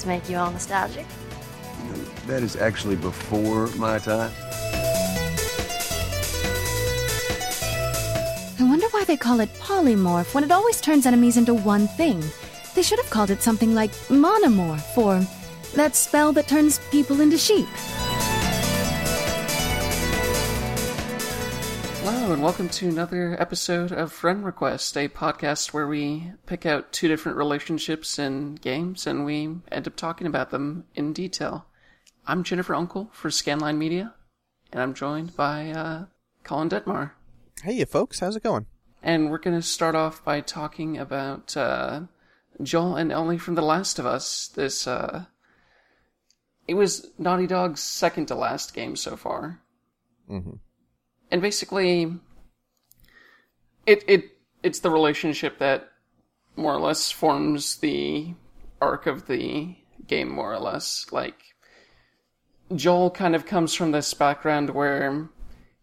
games make you all nostalgic? That is actually before my time. I wonder why they call it polymorph when it always turns enemies into one thing. They should have called it something like monomorph or that spell that turns people into sheep. Hello, and welcome to another episode of Friend Request, a podcast where we pick out two different relationships in games and we end up talking about them in detail. I'm Jennifer Uncle for Scanline Media, and I'm joined by uh, Colin Detmar. Hey, you folks, how's it going? And we're going to start off by talking about uh, Joel and Ellie from The Last of Us. This, uh, it was Naughty Dog's second to last game so far. Mm-hmm. And basically, it, it, it's the relationship that more or less forms the arc of the game, more or less. Like, Joel kind of comes from this background where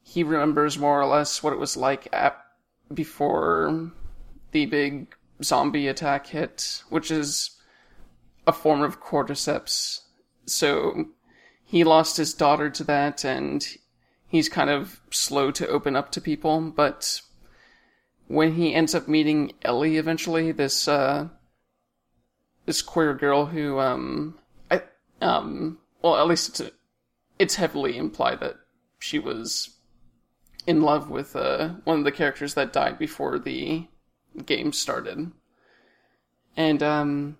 he remembers more or less what it was like at, before the big zombie attack hit, which is a form of cordyceps. So he lost his daughter to that, and he's kind of slow to open up to people. But when he ends up meeting Ellie eventually, this uh, this queer girl who um I um well at least it's it's heavily implied that she was in love with uh, one of the characters that died before the game started. And um,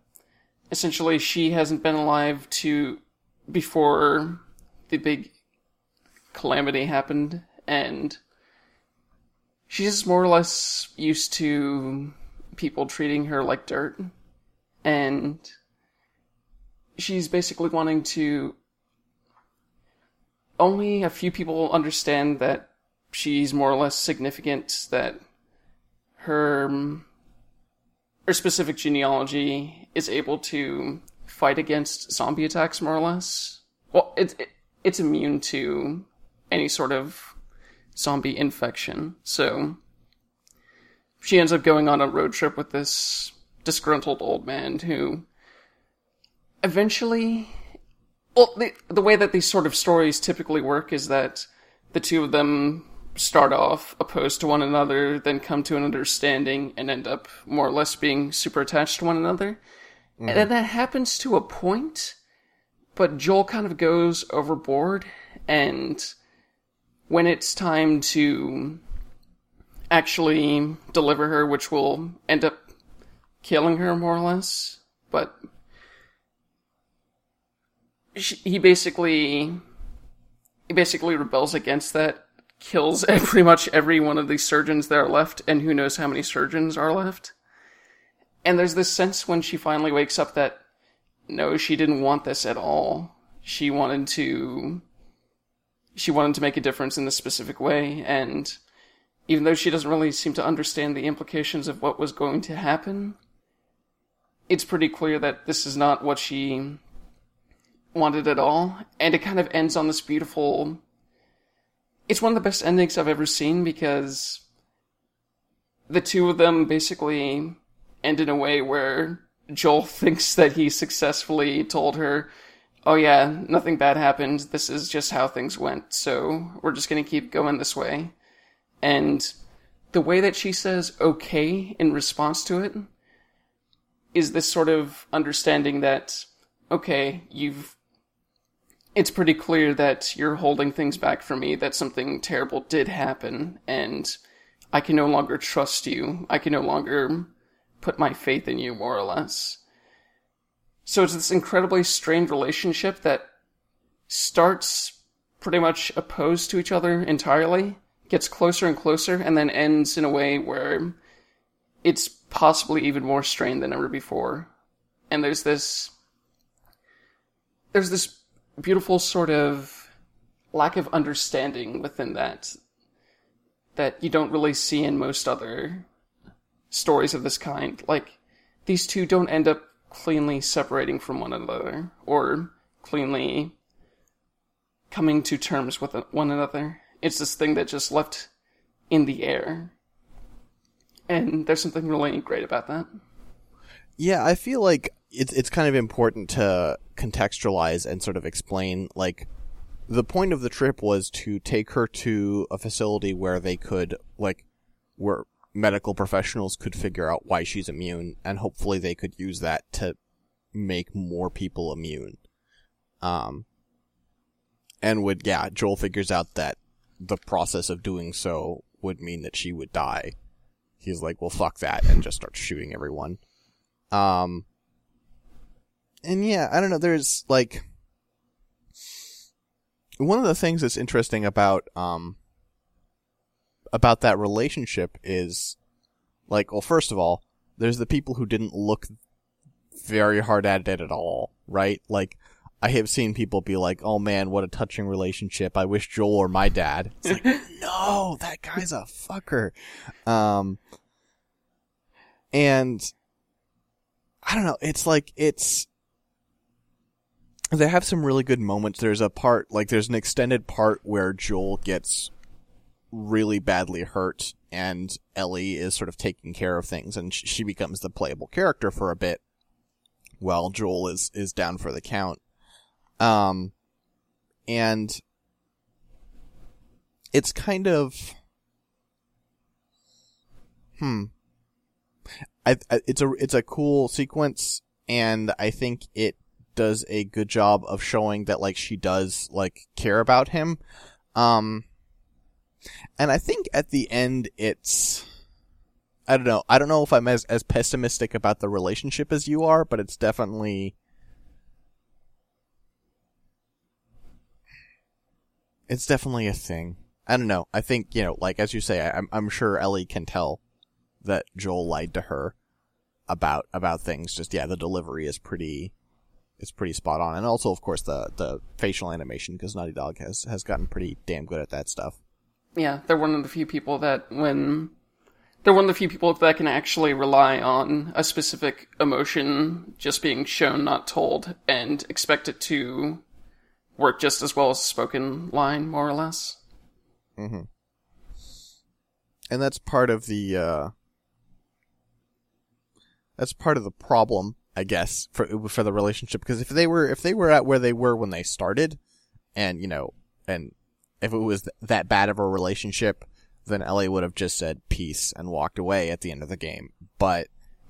essentially, she hasn't been alive to before the big calamity happened, and she's more or less used to people treating her like dirt, and she's basically wanting to. Only a few people understand that she's more or less significant that her her specific genealogy is able to fight against zombie attacks more or less. Well, it's it, it's immune to any sort of zombie infection. So she ends up going on a road trip with this disgruntled old man who eventually well the the way that these sort of stories typically work is that the two of them start off opposed to one another, then come to an understanding and end up more or less being super attached to one another. Mm. And that happens to a point, but Joel kind of goes overboard, and when it's time to actually deliver her, which will end up killing her more or less, but she, he basically he basically rebels against that kills pretty much every one of these surgeons that are left, and who knows how many surgeons are left. And there's this sense when she finally wakes up that no, she didn't want this at all. She wanted to. She wanted to make a difference in this specific way, and even though she doesn't really seem to understand the implications of what was going to happen, it's pretty clear that this is not what she wanted at all. And it kind of ends on this beautiful it's one of the best endings I've ever seen because the two of them basically end in a way where Joel thinks that he successfully told her, "Oh yeah, nothing bad happened. This is just how things went. So we're just going to keep going this way." And the way that she says "okay" in response to it is this sort of understanding that okay, you've it's pretty clear that you're holding things back from me, that something terrible did happen, and I can no longer trust you. I can no longer put my faith in you, more or less. So it's this incredibly strained relationship that starts pretty much opposed to each other entirely, gets closer and closer, and then ends in a way where it's possibly even more strained than ever before. And there's this. There's this beautiful sort of lack of understanding within that that you don't really see in most other stories of this kind. Like these two don't end up cleanly separating from one another or cleanly coming to terms with one another. It's this thing that just left in the air. And there's something really great about that. Yeah, I feel like it's it's kind of important to contextualize and sort of explain like the point of the trip was to take her to a facility where they could like where medical professionals could figure out why she's immune and hopefully they could use that to make more people immune. Um and would yeah, Joel figures out that the process of doing so would mean that she would die. He's like, "Well, fuck that," and just starts shooting everyone. Um and yeah, I don't know, there's like one of the things that's interesting about um about that relationship is like well first of all there's the people who didn't look very hard at it at all right? Like i have seen people be like oh man what a touching relationship. I wish joel or my dad. It's like no that guy's a fucker. Um and i don't know it's like it's they have some really good moments. There's a part, like, there's an extended part where Joel gets really badly hurt and Ellie is sort of taking care of things and she becomes the playable character for a bit while Joel is, is down for the count. Um, and it's kind of, hmm. I, I, it's a, it's a cool sequence and I think it does a good job of showing that like she does like care about him. Um and I think at the end it's I don't know. I don't know if I'm as as pessimistic about the relationship as you are, but it's definitely it's definitely a thing. I don't know. I think, you know, like as you say, I, I'm I'm sure Ellie can tell that Joel lied to her about about things. Just yeah, the delivery is pretty is pretty spot on, and also of course the the facial animation because Naughty Dog has has gotten pretty damn good at that stuff. Yeah, they're one of the few people that when they're one of the few people that can actually rely on a specific emotion just being shown, not told, and expect it to work just as well as spoken line, more or less. Mm-hmm. And that's part of the uh, that's part of the problem I guess for for the relationship because if they were if they were at where they were when they started, and you know, and if it was that bad of a relationship, then Ellie would have just said peace and walked away at the end of the game. But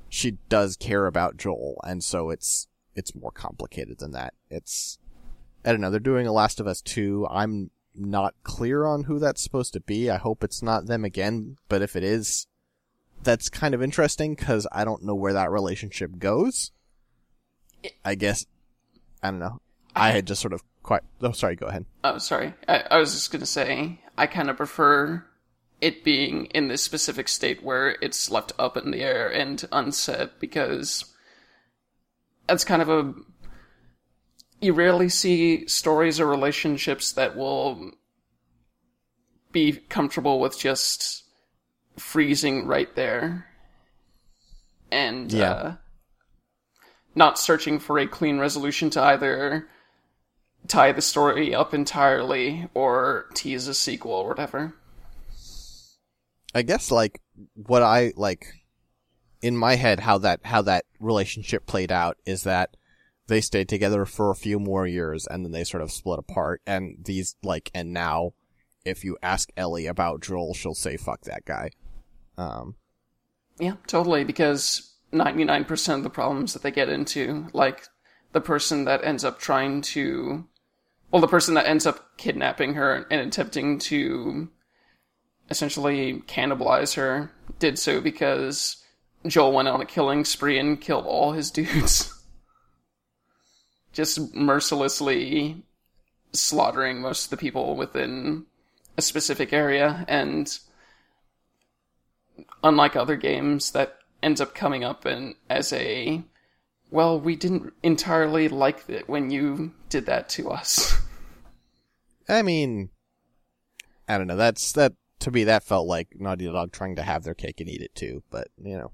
she does care about Joel, and so it's it's more complicated than that. It's I don't know. They're doing a Last of Us two. I'm not clear on who that's supposed to be. I hope it's not them again, but if it is, that's kind of interesting because I don't know where that relationship goes. I guess I don't know. I had just sort of quite. Oh, sorry. Go ahead. Oh, sorry. I, I was just gonna say I kind of prefer it being in this specific state where it's left up in the air and unsaid because that's kind of a you rarely see stories or relationships that will be comfortable with just freezing right there and Yeah. uh, not searching for a clean resolution to either tie the story up entirely or tease a sequel or whatever. I guess like what I like in my head how that how that relationship played out is that they stayed together for a few more years and then they sort of split apart and these like and now if you ask Ellie about Joel she'll say fuck that guy. Um Yeah, totally, because 99% of the problems that they get into, like the person that ends up trying to, well, the person that ends up kidnapping her and attempting to essentially cannibalize her, did so because Joel went on a killing spree and killed all his dudes. Just mercilessly slaughtering most of the people within a specific area, and unlike other games that ends up coming up and as a well we didn't entirely like it when you did that to us I mean I don't know, that's that to me that felt like Naughty Dog trying to have their cake and eat it too, but you know.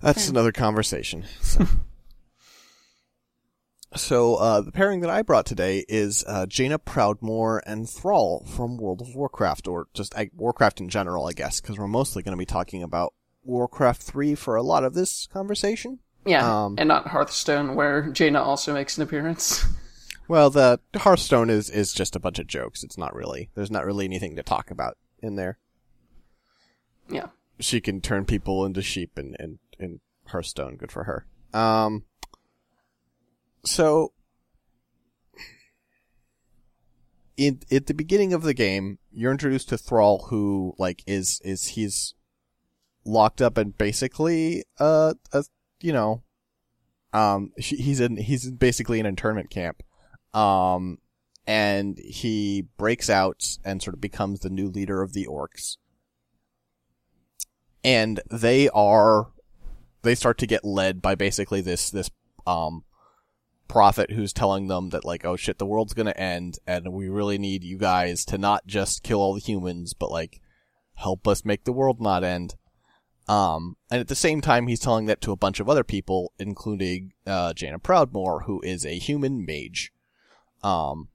That's another conversation. So. So, uh, the pairing that I brought today is uh, Jaina Proudmoore and Thrall from World of Warcraft, or just I, Warcraft in general, I guess, because we're mostly going to be talking about Warcraft 3 for a lot of this conversation. Yeah, Um, and not Hearthstone, where Jaina also makes an appearance. Well, the Hearthstone is is just a bunch of jokes. It's not really. There's not really anything to talk about in there. yeah. She can turn people into sheep and, in, in Hearthstone. Good for her. Um. So. In, at the beginning of the game, you're introduced to Thrall, who like is is he's locked up and basically uh, a you know um he's in he's basically an internment camp. Um and he breaks out and sort of becomes the new leader of the orcs. And they are they start to get led by basically this this um prophet who's telling them that like oh shit the world's gonna end and we really need you guys to not just kill all the humans but like help us make the world not end um, and at the same time, he's telling that to a bunch of other people, including uh, Jaina Proudmoore, who is a human mage. Um,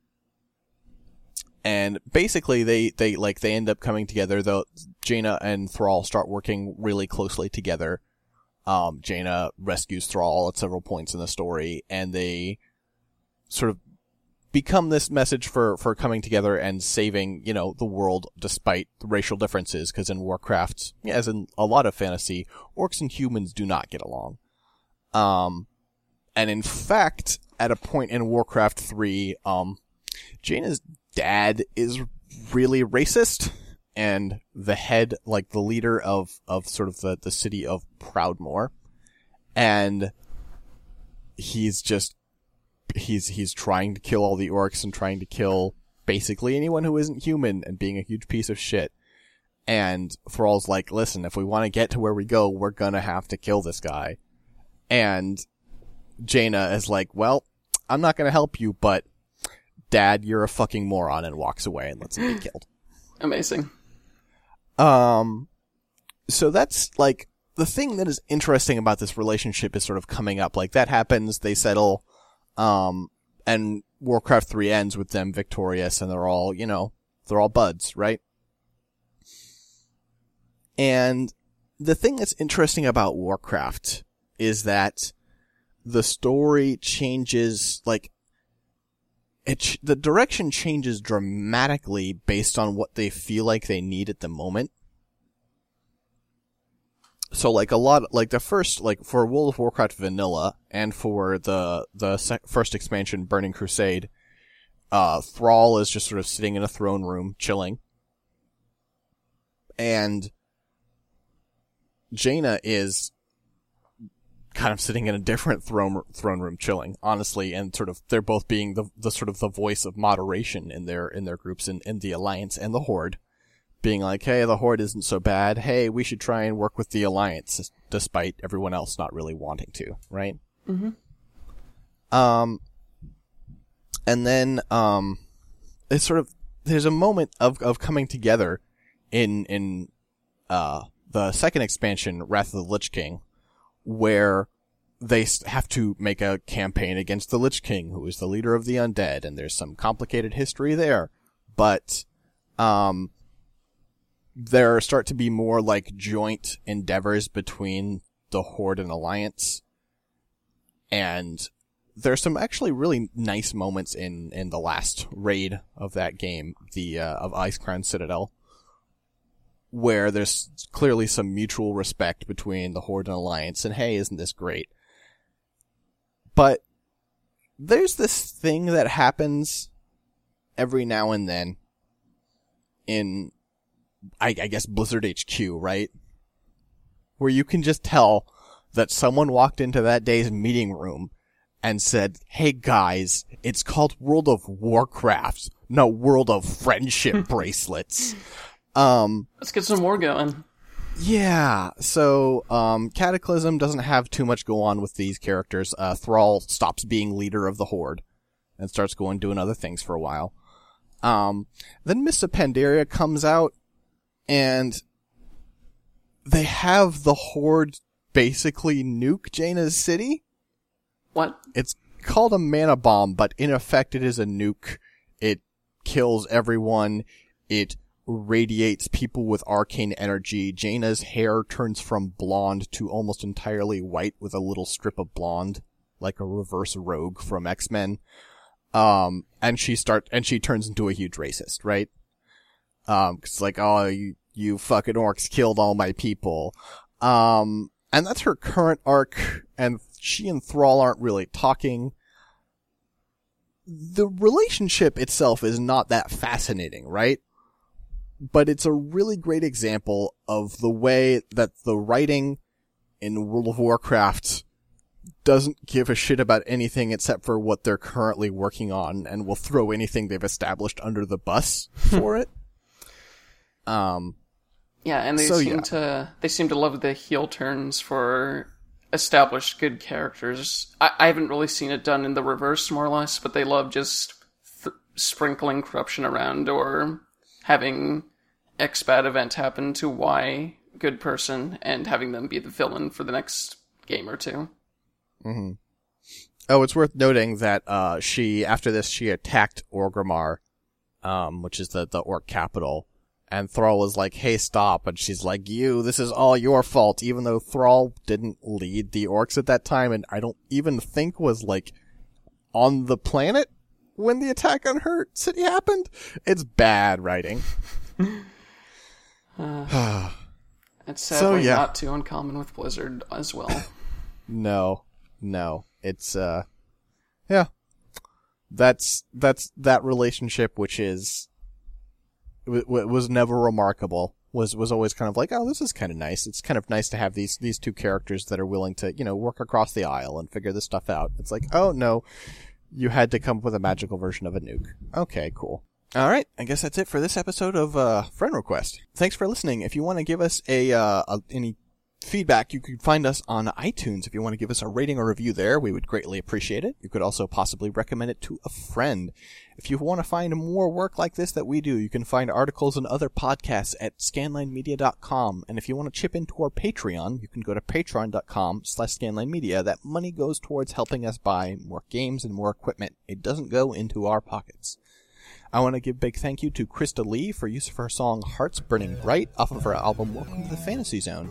and basically, they they like they end up coming together. Though Jaina and Thrall start working really closely together. Um, Jaina rescues Thrall at several points in the story, and they sort of become this message for, for coming together and saving, you know, the world despite the racial differences, because in Warcraft, as in a lot of fantasy, orcs and humans do not get along. Um, and in fact, at a point in Warcraft 3, um, Jaina's dad is really racist, and the head, like the leader of, of sort of the, the city of Proudmoore, and he's just he's he's trying to kill all the orcs and trying to kill basically anyone who isn't human and being a huge piece of shit. And Thrall's like, listen, if we want to get to where we go, we're gonna have to kill this guy. And Jaina is like, well, I'm not gonna help you, but Dad, you're a fucking moron, and walks away and lets him be killed. Amazing. Um, so that's like the thing that is interesting about this relationship is sort of coming up. Like that happens, they settle, um, and Warcraft 3 ends with them victorious and they're all, you know, they're all buds, right? And the thing that's interesting about Warcraft is that the story changes, like, it, the direction changes dramatically based on what they feel like they need at the moment. So like a lot, like the first, like for World of Warcraft Vanilla and for the, the sec- first expansion Burning Crusade, uh, Thrall is just sort of sitting in a throne room, chilling. And Jaina is kind of sitting in a different throne throne room chilling honestly and sort of they're both being the the sort of the voice of moderation in their in their groups in, in the alliance and the horde being like hey the horde isn't so bad hey we should try and work with the alliance despite everyone else not really wanting to right Mm-hmm. um and then um it's sort of there's a moment of of coming together in in uh the second expansion wrath of the lich king where they have to make a campaign against the Lich King, who is the leader of the undead, and there's some complicated history there. But, um, there start to be more like joint endeavors between the Horde and Alliance. And there's some actually really nice moments in, in the last raid of that game, the, uh, of Icecrown Citadel, where there's clearly some mutual respect between the Horde and Alliance, and hey, isn't this great? But there's this thing that happens every now and then in, I, I guess, Blizzard HQ, right? Where you can just tell that someone walked into that day's meeting room and said, Hey guys, it's called World of Warcraft, no World of Friendship bracelets. Um, Let's get some more going. yeah, so um, Cataclysm doesn't have too much go on with these characters. Uh, Thrall stops being leader of the Horde and starts going doing other things for a while. Um, then Mists of Pandaria comes out, and they have the Horde basically nuke Jaina's city. What? It's called a mana bomb, but in effect it is a nuke. It kills everyone. It radiates people with arcane energy. Jaina's hair turns from blonde to almost entirely white with a little strip of blonde, like a reverse rogue from X-Men. Um, and she start, and she turns into a huge racist, right? Um, cause like, oh, you, you fucking orcs killed all my people. Um, and that's her current arc, and she and Thrall aren't really talking. The relationship itself is not that fascinating, right? But it's a really great example of the way that the writing in World of Warcraft doesn't give a shit about anything except for what they're currently working on and will throw anything they've established under the bus for it. Um, Yeah, and they So, seem yeah. to they seem to love the heel turns for established good characters. I, I haven't really seen it done in the reverse, more or less, but they love just th- sprinkling corruption around or having X bad event happen to Y good person and having them be the villain for the next game or two. Oh, it's worth noting that uh, she after this she attacked Orgrimmar, um, which is the the orc capital, and Thrall was like, "Hey, stop!" And she's like, "You, this is all your fault." Even though Thrall didn't lead the orcs at that time, and I don't even think was like on the planet when the attack on her city happened. It's bad writing. It's So, sadly yeah. not too uncommon with Blizzard as well. No, no, it's uh, yeah, that's that's that relationship, which is w- w- was never remarkable. Was was always kind of like, oh, this is kind of nice. It's kind of nice to have these these two characters that are willing to you know work across the aisle and figure this stuff out. It's like, oh no, you had to come up with a magical version of a nuke. Okay, cool. All right, I guess that's it for this episode of uh, Friend Request. Thanks for listening. If you want to give us a, uh, a any feedback, you can find us on iTunes. If you want to give us a rating or review there, we would greatly appreciate it. You could also possibly recommend it to a friend. If you want to find more work like this that we do, you can find articles and other podcasts at scanlinemedia.com. And if you want to chip into our Patreon, you can go to patreon.com slash scanlinemedia. That money goes towards helping us buy more games and more equipment. It doesn't go into our pockets. I want to give big thank you to Krista Lee for use of her song Hearts Burning Bright off of her album Welcome to the Fantasy Zone.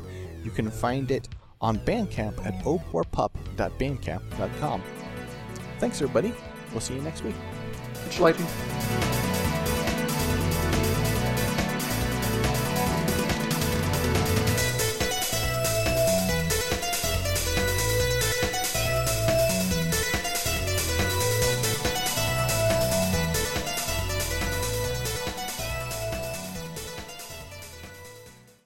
You can find it on Bandcamp at opoorpup.bandcamp.com. Thanks, everybody. We'll see you next week. You later.